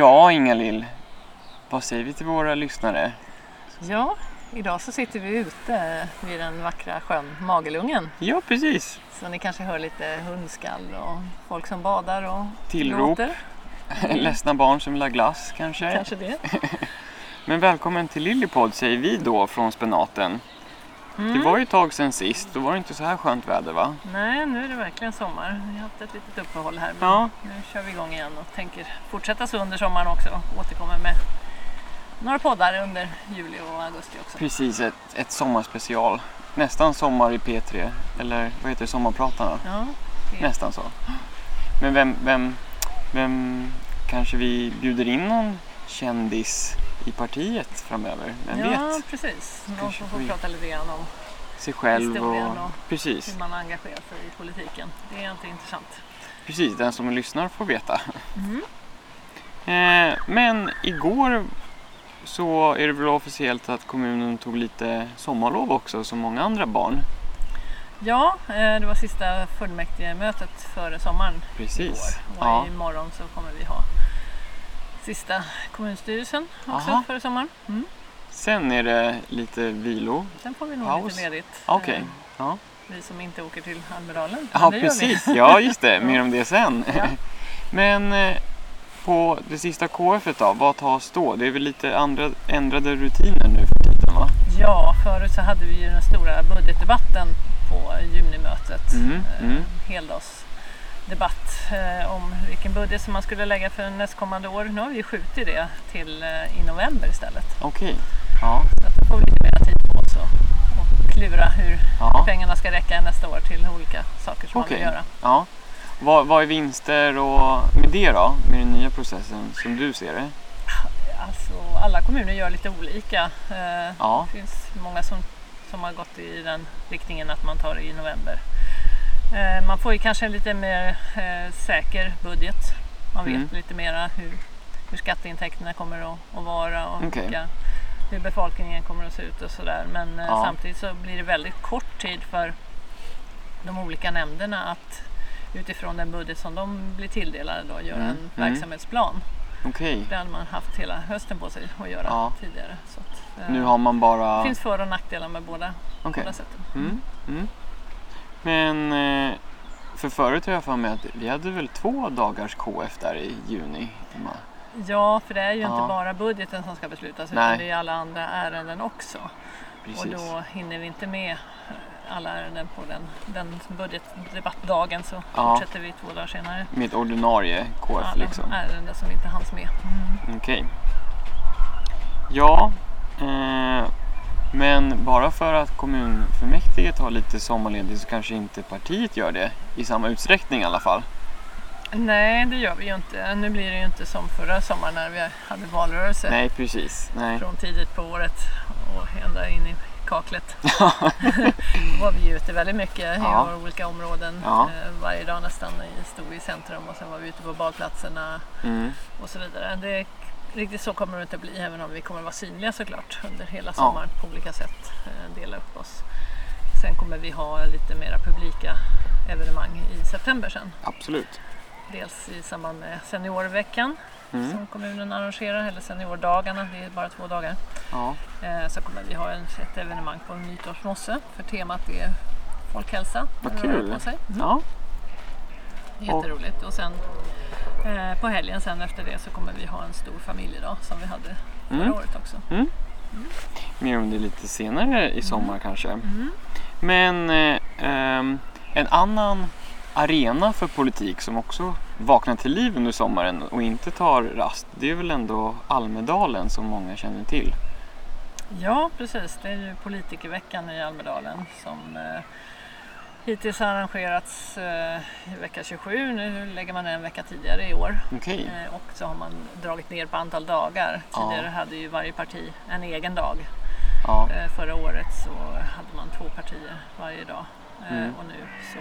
Ja, Inga-Lill. Vad säger vi till våra lyssnare? Ja, idag så sitter vi ute vid den vackra sjön Magelungen. Ja, precis. Så ni kanske hör lite hundskall och folk som badar och Tillrop. låter. Ledsna barn som vill ha glass kanske. Kanske det. Men välkommen till Lillypodd säger vi då från Spenaten. Mm. Det var ju ett tag sedan sist. Då var det inte så här skönt väder va? Nej, nu är det verkligen sommar. Vi har haft ett litet uppehåll här. Men Ja. Nu kör vi igång igen och tänker fortsätta så under sommaren också. Återkommer med några poddar under juli och augusti också. Precis, ett, ett sommarspecial. Nästan sommar i P3. Eller vad heter det? Sommarpratarna? Ja, det- Nästan så. Men vem, vem, vem kanske vi bjuder in någon kändis i partiet framöver? Vem ja vet? precis. Någon som får vi- prata lite grann om Sig själv och... och- Precis, hur man engagerar sig i politiken. Det är inte intressant. precis. Den som lyssnar får veta. Mm. Eh, men igår så är det väl officiellt att kommunen tog lite sommarlov också som många andra barn. Ja, eh, det var sista fullmäktigemötet före sommaren Precis. igår. Och Ja. imorgon så kommer vi ha sista kommunstyrelsen också Aha. före sommaren. Mm. Sen är det lite vilo. Sen får vi nog Paus. lite ledigt. Eh, Ja. Vi som inte åker till Almedalen. Ja, precis. Ja, just det. Mer om det sen. Ja. Men eh, på det sista KF då, vad tas då? Det är väl lite andra, ändrade rutiner nu för tiden va? Ja, förut så hade vi ju den stora budgetdebatten på junimötet. Mm, Eh, mm. Heldagsdebatt eh, om vilken budget som man skulle lägga för nästkommande år. Nu har vi skjutit det till eh, i november istället. Okej. Ja. Så att då får vi lite mer tid på oss och, klura hur Ja. pengarna ska räcka nästa år till olika saker som man Okej. vill göra. ja. Vad, vad är vinster och med det då? Med den nya processen som du ser det? Alltså, alla kommuner gör lite olika. Eh, Ja. Det finns många som, som har gått i den riktningen att man tar det i november. Eh, man får ju kanske en lite mer eh, säker budget. Man vet Mm. lite mera hur, hur skatteintäkterna kommer att, att vara och Okej. vilka, hur befolkningen kommer att se ut och sådär. Men eh, Ja. samtidigt så blir det väldigt kort tid för de olika nämnderna att utifrån den budget som de blir tilldelade då göra Mm, en mm. verksamhetsplan. Okej. Det hade man haft hela hösten på sig att göra Ja. tidigare. Att, Nu har man bara... Det finns för och nackdelar med båda, Okej. båda sätten. Mm. Mm. Men eh, för förut har jag för mig att vi hade väl två dagars KF där i juni? Ja, för det är ju Ja. inte bara budgeten som ska beslutas Nej. utan det är alla andra ärenden också. Precis. Och då hinner vi inte med alla ärenden på den, den budgetdebattdagen så Ja. fortsätter vi två dagar senare. Med ordinarie KF Alla liksom? ärenden som inte hanns med. Okej. Ja, eh, men bara för att kommunfullmäktige tar lite sommarledigt så kanske inte partiet gör det i samma utsträckning i alla fall. Nej, det gör vi ju inte. Nu blir det ju inte som förra sommaren när vi hade valrörelse Nej, precis. Nej. från tidigt på året och ända in i kaklet. Då var vi ute väldigt mycket i Ja. våra olika områden Ja. eh, varje dag nästan. Stod i centrum och sen var vi ute på badplatserna Mm. och så vidare. Det, riktigt så kommer det inte bli även om vi kommer vara synliga såklart under hela sommaren på olika sätt. eh, Dela upp oss. Sen kommer vi ha lite mera publika evenemang i september sen. Absolut. Dels i samband med seniorveckan Mm. som kommunen arrangerar, eller seniordagarna, det är bara två dagar. Ja. Eh, Så kommer vi ha ett evenemang på Nytorpsmosse för temat är folkhälsa. Vad kul. På sig. Mm. ja. Jätteroligt. Och sen eh, på helgen sen efter det så kommer vi ha en stor familjedag som vi hade förra Mm. året också. Mer om det lite senare i sommar kanske. Mm. Men eh, ehm, en annan arena för politik som också vaknar till liv under sommaren och inte tar rast, det är väl ändå Almedalen som många känner till. Ja, precis. Det är ju politikerveckan i Almedalen som eh, hittills har arrangerats eh, vecka 27. Nu lägger man en vecka tidigare i år. Okej. Eh, och så har man dragit ner på antal dagar. Ja. Tidigare hade ju varje parti en egen dag. Ja. Eh, förra året så hade man två partier varje dag. Eh, Mm. Och nu så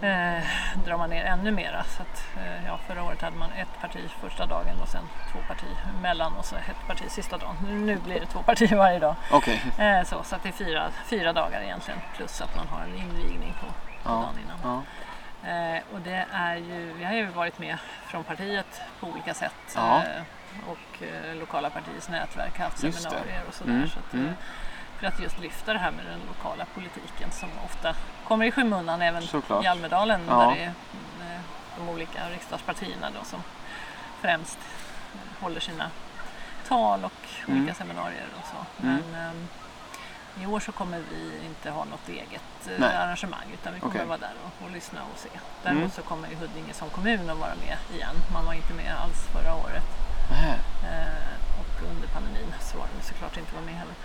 eh, drar man ner ännu mera. Så att, eh, ja, förra året hade man ett parti första dagen och sen två partier mellan och så ett parti sista dagen. Nu blir det två partier varje dag. Okej. Eh, så, så att det är fyra, fyra dagar egentligen plus att man har en invigning på, på Ja. dagen innan. Ja. Eh, och det är ju, vi har ju varit med från partiet på olika sätt Ja. eh, och eh, lokala partiets nätverk haft Just det. seminarier och sådär. Mm, Så att, eh, mm. För att just lyfta det här med den lokala politiken som ofta kommer i skymundan även Såklart. i Almedalen Ja. där det är eh, de olika riksdagspartierna då som främst håller sina tal och Mm. olika seminarier och så. Mm. Men ehm, i år så kommer vi inte ha något eget eh, Nej. arrangemang utan vi kommer Okej. vara där och, och lyssna och se. Däremot Mm. så kommer ju Huddinge som kommun att vara med igen. Man var inte med alls förra året och under pandemin så var de såklart inte vara med heller.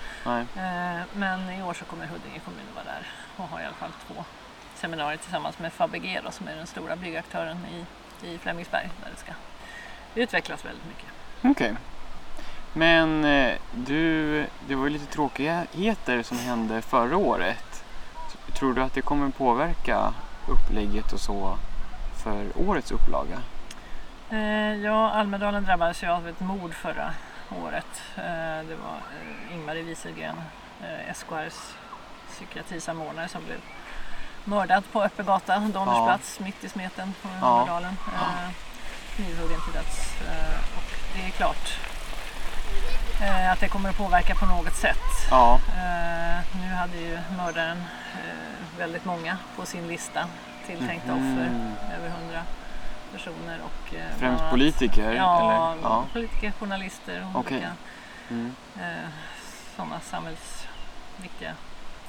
Eh, men i år så kommer Huddinge kommun vara där och har i alla fall två seminarier tillsammans med Fabege då, som är den stora byggaktören i, i Flemingsberg där det ska utvecklas väldigt mycket. Okej. Men eh, du, det var ju lite tråkigheter som hände förra året. Tror du att det kommer påverka upplägget och så för årets upplaga? Eh, ja, Almedalen drabbades ju av ett mord förra året. Eh, det var eh, Ingmarie Wieselgren, eh, SKRs psykiatrisamordnare som blev mördad på öppen gata, Donnersplats, mitt i smeten på Ja. Almedalen. Eh, knivhuggen till döds. Och det är klart att det kommer att påverka på något sätt. Ja, nu hade ju mördaren väldigt många på sin lista tilltänkta Mhm. offer, över hundra personer. Och, eh, främst annat- politiker? Ja, eller? ja. politiker, journalister och Okej. olika Mm. eh, sådana samhällsviktiga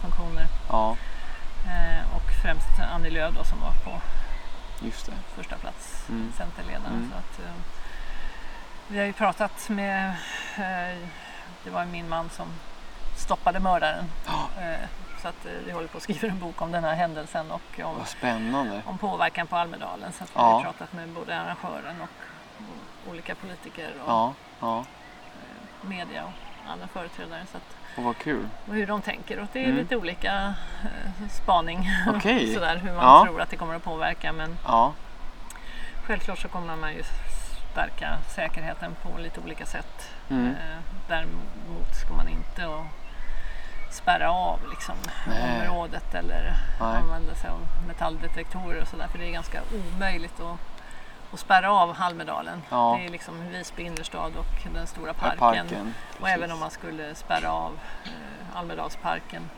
funktioner. ja, Eh, och främst Annie Lööf då, som var på just det. första plats, Mm. Centerledaren. Mm. Så att, eh, vi har ju pratat med, eh, det var min man som stoppade mördaren. Eh, så att eh, vi håller på att skriva en bok om den här händelsen och om, om påverkan på Almedalen. Så att vi Ja. har pratat med både arrangören och olika politiker och Ja, ja. eh, media och andra företrädare. Så att, Och vad kul. och hur de tänker och det är Mm. lite olika eh, spaning. Okej. Sådär, hur man tror att det kommer att påverka. Men självklart så kommer man ju stärka säkerheten på lite olika sätt. mm. Däremot ska man inte och spärra av liksom, området eller Nej. använda sig av metalldetektorer och sådär. För det är ganska omöjligt att, att spärra av Almedalen. Ja. Det är liksom Visby innerstad och den stora parken. parken. Och även om man skulle spärra av eh, Almedalsparken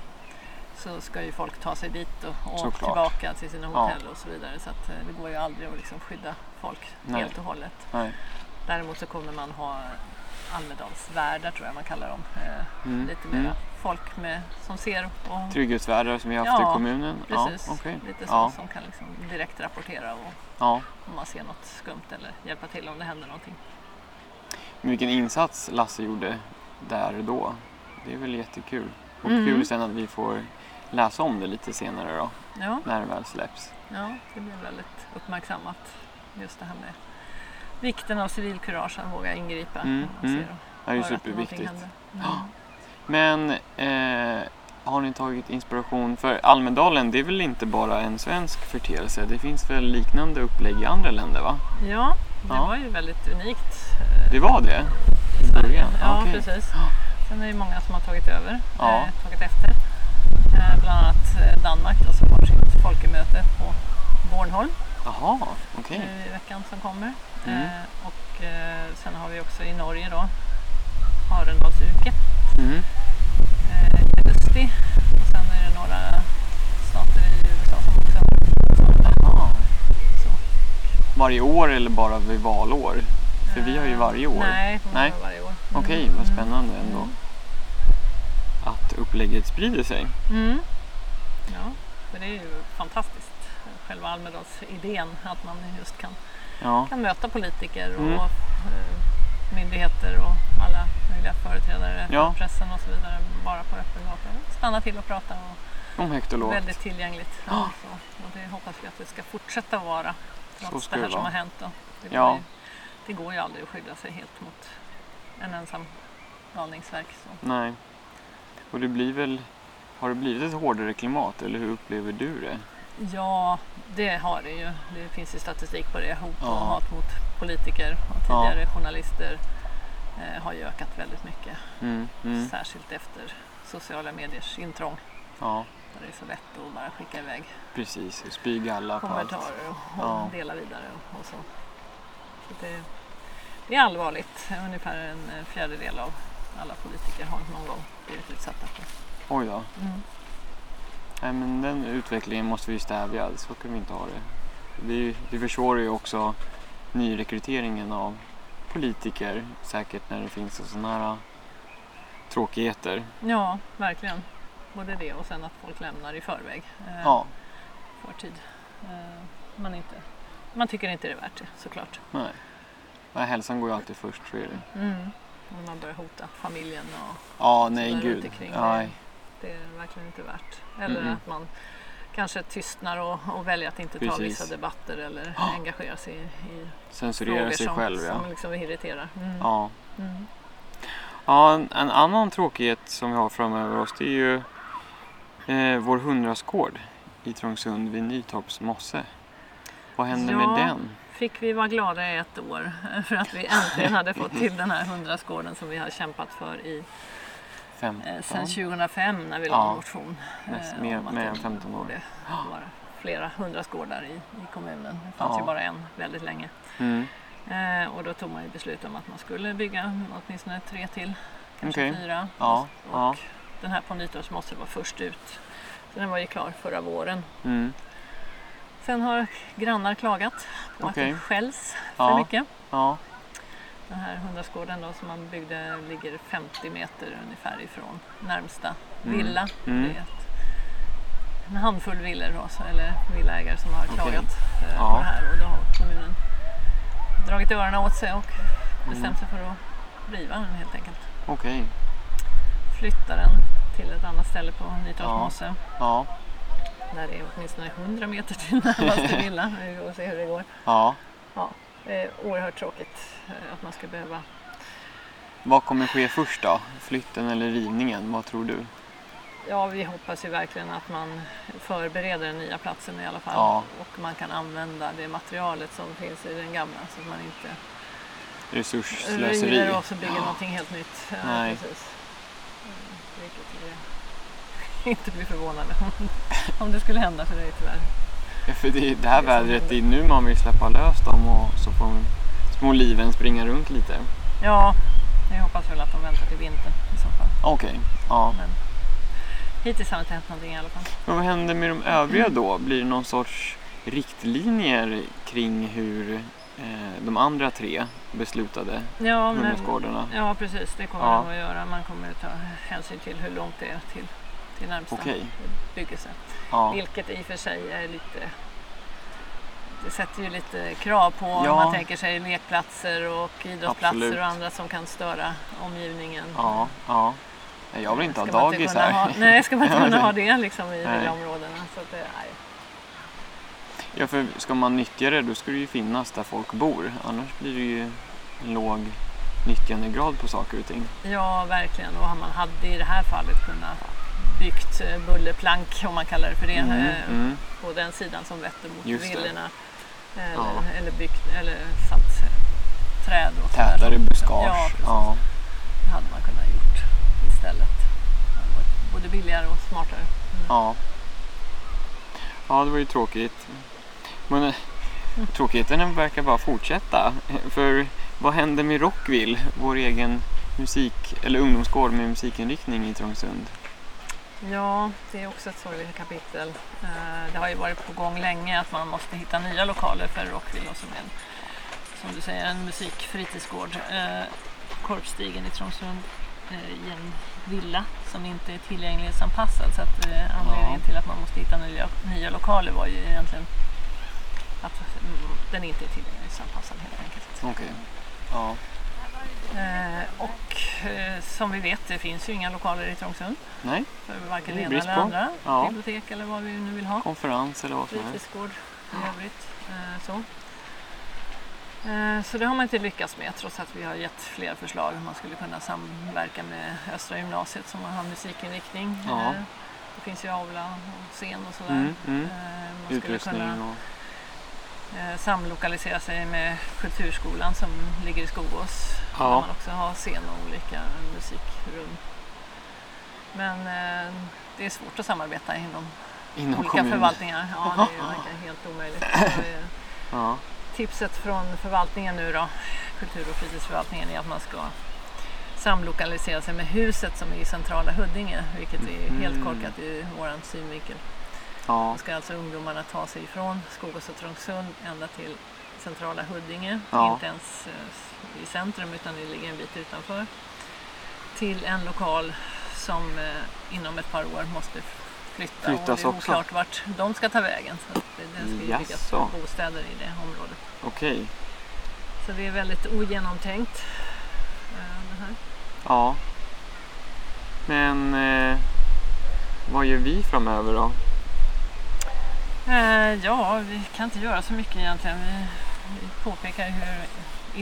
så ska ju folk ta sig dit och, och tillbaka till sina Ja. hotell och så vidare. Så att, eh, det går ju aldrig att liksom skydda folk Nej. helt och hållet. Nej. Däremot så kommer man ha Almedalsvärdar tror jag man kallar dem. Eh, Mm. lite Mm. Folk med, som ser och Trygghetsvärdar som vi har haft Ja, i kommunen? precis, Ja, okej. lite så Ja, som kan liksom direkt rapportera och ja. om man ser något skumt eller hjälpa till om det händer någonting. Men Vilken insats Lasse gjorde där och då. Det är väl jättekul. Och Mm. kul sen att vi får läsa om det lite senare då, Ja, när det väl släpps. ja, det blir väldigt uppmärksammat just det här med vikten av civilkurage, att våga ingripa. Mm, mm. och Det är superviktigt. händer. Men eh, har ni tagit inspiration? För Almedalen, det är väl inte bara en svensk förteelse? Det finns väl liknande upplägg i andra länder va? Ja, det Ja. var ju väldigt unikt eh, Det var det? i Sverige. början? Ja, Okej. precis. Sen är det många som har tagit över, Ja. eh, tagit efter. Eh, bland annat eh, Danmark då, som har sitt folkemöte på Bornholm Jaha, okej. nu i veckan som kommer. Mm. Eh, och eh, sen har vi också i Norge då Arendalsuke Mm. eh, augusti. Och sen är det några stater i USA som också Jaha. så. Varje år eller bara vid valår? För vi har ju varje år. Nej, Nej. har varje år. Mm. Okej, vad spännande ändå. Mm. Att upplägget sprider sig. Mm. Ja, för det är ju fantastiskt. Själva Almedalsidén, att man just kan, Ja, kan möta politiker och Mm. Myndigheter och alla möjliga företrädare Ja. för pressen och så vidare bara på öppen gata. Stanna till och prata och om högt och lågt. väldigt tillgängligt. Ja. Och det hoppas vi att det ska fortsätta vara trots det här det som har hänt. Då. Det, går Ja. ju, det går ju aldrig att skydda sig helt mot en ensam galningsverk. Så. Nej. Och det blir väl... Har det blivit ett hårdare klimat eller hur upplever du det? Ja, det har det ju. Det finns ju statistik på det. Hot och Ja. hat mot politiker och Ja. tidigare journalister eh, har ju ökat väldigt mycket. Mm, mm, Särskilt efter sociala mediers intrång. ja. Där det är så lätt att bara skicka iväg Precis, och spy alla kommentarer och, och Ja. dela vidare och, och så. så det, det är allvarligt. Ungefär en fjärdedel av alla politiker har någon gång blivit utsatta för. Oj då. Mm. Nej men den utvecklingen måste vi stävja, så kan vi inte ha det. Det, det försvårar ju också nyrekryteringen av politiker säkert när det finns sådana här tråkigheter. Ja, verkligen. Både det och sen att folk lämnar i förväg. Eh, Ja, Förtid. Eh, man, inte, man tycker inte det är värt det såklart. nej. nej. Hälsan går ju alltid först, så är det. Mm. När man börjar hota familjen och Ja, nej gud. omkring. Nej. det är verkligen inte värt. Eller Mm-mm. att man kanske tystnar och, och väljer att inte ta Precis. vissa debatter eller Ja. engagera sig i, i Censurera frågor sig som, själv ja. som liksom irriterar. Mm. Ja. Mm. Ja, en, en annan tråkighet som vi har framöver oss det är ju eh, vår hundrastgård i Trångsund vid Nytorps mosse. Vad händer Ja. med den? Fick vi vara glada i ett år för att vi äntligen hade fått till den här hundrastgården som vi har kämpat för i, 15? eh, sedan 2005 när vi la Ja. motion. Näst- eh, mer- att mer det än 15 år. borde vara flera hundrastgårdar i, i kommunen. Det fanns Ja. ju bara en väldigt länge. Mm. Eh, och då tog man ju beslut om att man skulle bygga åtminstone tre till, kanske Okej. fyra. Ja, och ja. den här på Nytorps måste vara först ut. Så den var ju klar förra våren. Mm. Sen har grannar klagat på att Okej. det skälls för Ja. mycket. Ja, Den här hundrastgården då som man byggde ligger 50 meter ungefär ifrån närmsta Mm. villa. Mm. Det är en handfull villor då, eller villaägare som har klagat eh, Ja. på det här och då har kommunen dragit öronen åt sig och Mm. bestämt sig för att riva den helt enkelt. okej. Flytta den till ett annat ställe på Nytorps Ja. mosse Ja, där det är åtminstone 100 meter till närmaste villa. Vi får se hur det går. ja. Det är oerhört tråkigt eh, att man ska behöva Vad kommer ske först då? Flytten eller rivningen? Vad tror du? Ja, vi hoppas ju verkligen att man förbereder den nya platsen i alla fall. Ja. Och man kan använda det materialet som finns i den gamla så att man inte Resursslöseri? river och så bygger någonting helt nytt. Ja, Nej. Precis. Mm, Vilket jag inte blir förvånad om, om det skulle hända för dig tyvärr. För det, det här Det vädret, det är nu man vill släppa lös dem och så får små liven springa runt lite. Ja, jag hoppas väl att de väntar till vintern i så fall. Okej, ja. Men hittills har det inte hänt någonting i alla fall. Men vad händer med de övriga då? Blir det någon sorts riktlinjer kring hur eh, de andra tre beslutade Ja, men, ja precis. Det kommer Ja. de att göra. Man kommer att ta hänsyn till hur långt det är till, till närmsta Okej, bebyggelse. ja. Vilket i och för sig är lite... Det sätter ju lite krav på om Ja. man tänker sig lekplatser och idrottsplatser Absolut. och andra som kan störa omgivningen. Ja, ja. Jag vill inte ha Ska man dagis kunna här. Ha, nej, ska man inte kunna ha det liksom i Nej. villaområdena? Så att det, nej. Ja, för ska man nyttja det då ska det ju finnas där folk bor. Annars blir det ju en låg nyttjandegrad på saker och ting. Ja, verkligen. Och man hade i det här fallet kunnat byggt eh, bullerplank, om man kallar det för det, Mm, eh, mm. på den sidan som vetter mot Just villorna. Eller, Ja. eller, byggt, eller satt eh, träd och Tätare buskage. Ja. Ja, Det hade man kunnat gjort istället. Både billigare och smartare. Mm. ja. Ja, det var ju tråkigt. Men tråkigheten verkar bara fortsätta. För vad händer med Rockville, vår egen musik eller ungdomsgård med musikinriktning i Trångsund? Ja, det är också ett sorgligt kapitel. Eh, Det har ju varit på gång länge att man måste hitta nya lokaler för Rockville som är en, som du säger, en musikfritidsgård. Eh, Korpstigen i Trångsund eh, i en villa som inte är tillgänglighetsanpassad. Så att anledningen Ja. till att man måste hitta nya, nya lokaler var ju egentligen att den inte är tillgänglighetsanpassad helt enkelt. Okej. Ja. Eh, och eh, som vi vet, det finns ju inga lokaler i Trångsund Nej, för varken Det ena eller på. andra. Ja. Bibliotek eller vad vi nu vill ha. konferens eller vad som helst. Fritidsgård i övrigt. Eh, så. Så det har man inte lyckats med trots att vi har gett fler förslag. Man skulle kunna samverka med Östra gymnasiet som har musikinriktning. Ja. Det finns ju aula och scen och sådär. Mm, mm. Man skulle Utrustning kunna och... eh, samlokalisera sig med Kulturskolan som ligger i Skogås. Ja. Där man också har scen och olika musikrum. Men eh, det är svårt att samarbeta inom Inom olika kommunen. förvaltningar. Ja, det verkar helt omöjligt. Eh, Ja. tipset från förvaltningen nu då, kultur och fritidsförvaltningen, är att man ska samlokalisera sig med huset som är i centrala Huddinge, vilket är helt Mm. korkat i våran synvinkel. Ja. Ska alltså ungdomarna ta sig ifrån Skogås och Trångsund ända till centrala Huddinge, Ja. inte ens eh, i centrum utan det ligger en bit utanför, till en lokal som eh, inom ett par år måste flytta och Flyttas det är också. oklart vart de ska ta vägen. Så det, det ska ju byggas bostäder i det området. Okej. Så det är väldigt ogenomtänkt. eh, Det här. Ja. Men eh, vad gör vi framöver då? Eh, ja, vi kan inte göra så mycket egentligen. Vi, vi påpekar hur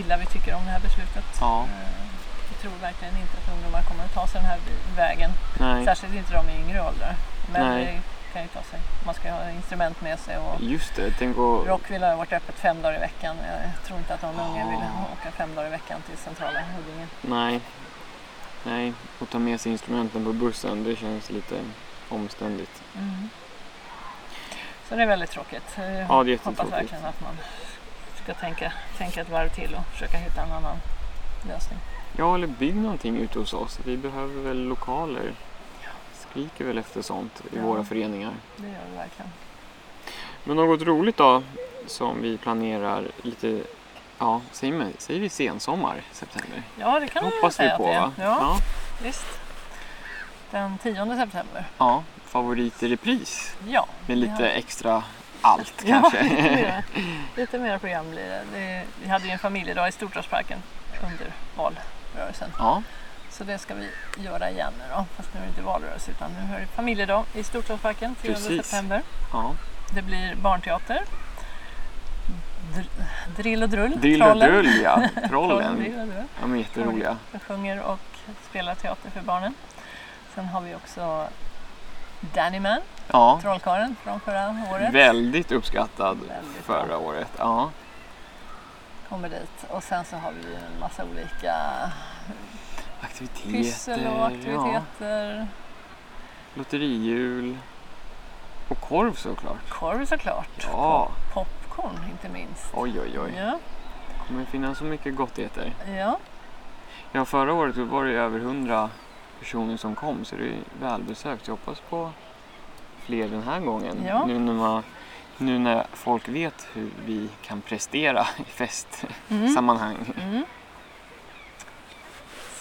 illa vi tycker om det här beslutet. Ja. Eh, vi tror verkligen inte att ungdomar kommer att ta sig den här vägen. Nej, Särskilt inte de i yngre åldrar. Men Nej. det kan ju ta sig. Man ska ha instrument med sig och just det. Tänk att... Rockville har varit öppet fem dagar i veckan. Jag tror inte att någon unge vill Ah. åka fem dagar i veckan till centrala Huddinge. Nej. Nej, att ta med sig instrumenten på bussen, det känns lite omständigt. Mm. Så det är väldigt tråkigt. Jag Ja, det är hoppas verkligen att man ska tänka, tänka ett varv till och försöka hitta en annan lösning. Ja, eller bygg någonting ute hos oss. Vi behöver väl lokaler. Skriker väl efter sånt i Ja. våra föreningar. Det gör det verkligen. Men något roligt då som vi planerar lite, ja, säger, man, säger vi sensommar, september? Ja, det kan man hoppas vi säga på att det är. Ja, visst. Den 10 september. ja. Favorit i repris Ja. med lite har- extra allt Ja, kanske. lite mer, lite mer program blir det. det. Vi hade ju en familjedag i Storstadsparken under valrörelsen. ja, Så det ska vi göra igen nu då. Fast nu är det inte valrörelse utan nu är det familjedag i Storstadsparken 10 Precis. september. ja. Det blir barnteater. Dr- drill och drull. Drill och Trollen. drull ja, Trollen. De är jätteroliga. Vi sjunger och spelar teater för barnen. Sen har vi också Danny Man, Ja, trollkarlen från förra året. väldigt uppskattad Väldigt förra bra. året. Ja. Kommer dit. Och sen så har vi en massa olika Aktiviteter, pyssel och Ja. aktiviteter. lotterijul och korv såklart. Korv såklart. Ja, Popcorn inte minst. oj oj oj. Ja, kommer det finnas så mycket gottigheter. ja. Ja, förra året var det över 100 personer som kom så det är välbesökt. Jag hoppas på fler den här gången. Ja. Nu, när man, nu när folk vet hur vi kan prestera i festsammanhang. Mm.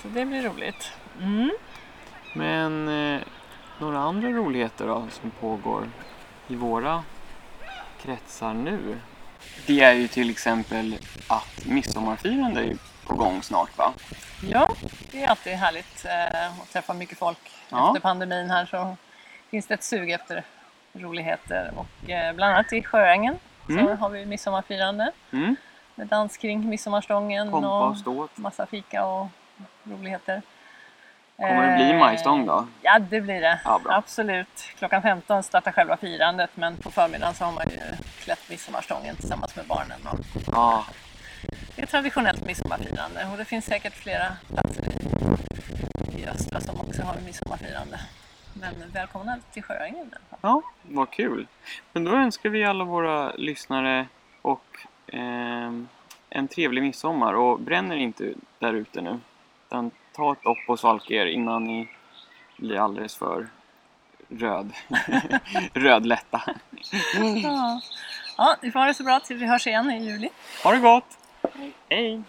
Så det blir roligt. Mm. Men eh, några andra roligheter då som pågår i våra kretsar nu? Det är ju till exempel att midsommarfirande på gång snart va? Ja, det är alltid härligt eh, att träffa mycket folk. Ja. Efter pandemin här så finns det ett sug efter roligheter. Och eh, bland annat i Sjöängen så Mm. har vi midsommarfirande Mm. med dans kring midsommarstången och massa fika och roligheter. Kommer det bli Eh, majstång då? Ja, det blir det. Ja. Absolut. Klockan 15 startar själva firandet men på förmiddagen så har man ju klätt midsommarstången tillsammans med barnen. Och Ja, är traditionellt midsommarfirande och det finns säkert flera platser i, i östra som också har midsommarfirande. Men välkomna till Sjöängen. ja vad kul. Men då önskar vi alla våra lyssnare och ehm, en trevlig midsommar och bränn er inte där ute nu. Utan ta ett dopp och svalka er innan ni blir alldeles för röd. rödlätta. Ja. ja, vi får ha det så bra tills vi hörs igen i juli. Ha det gott! Hey.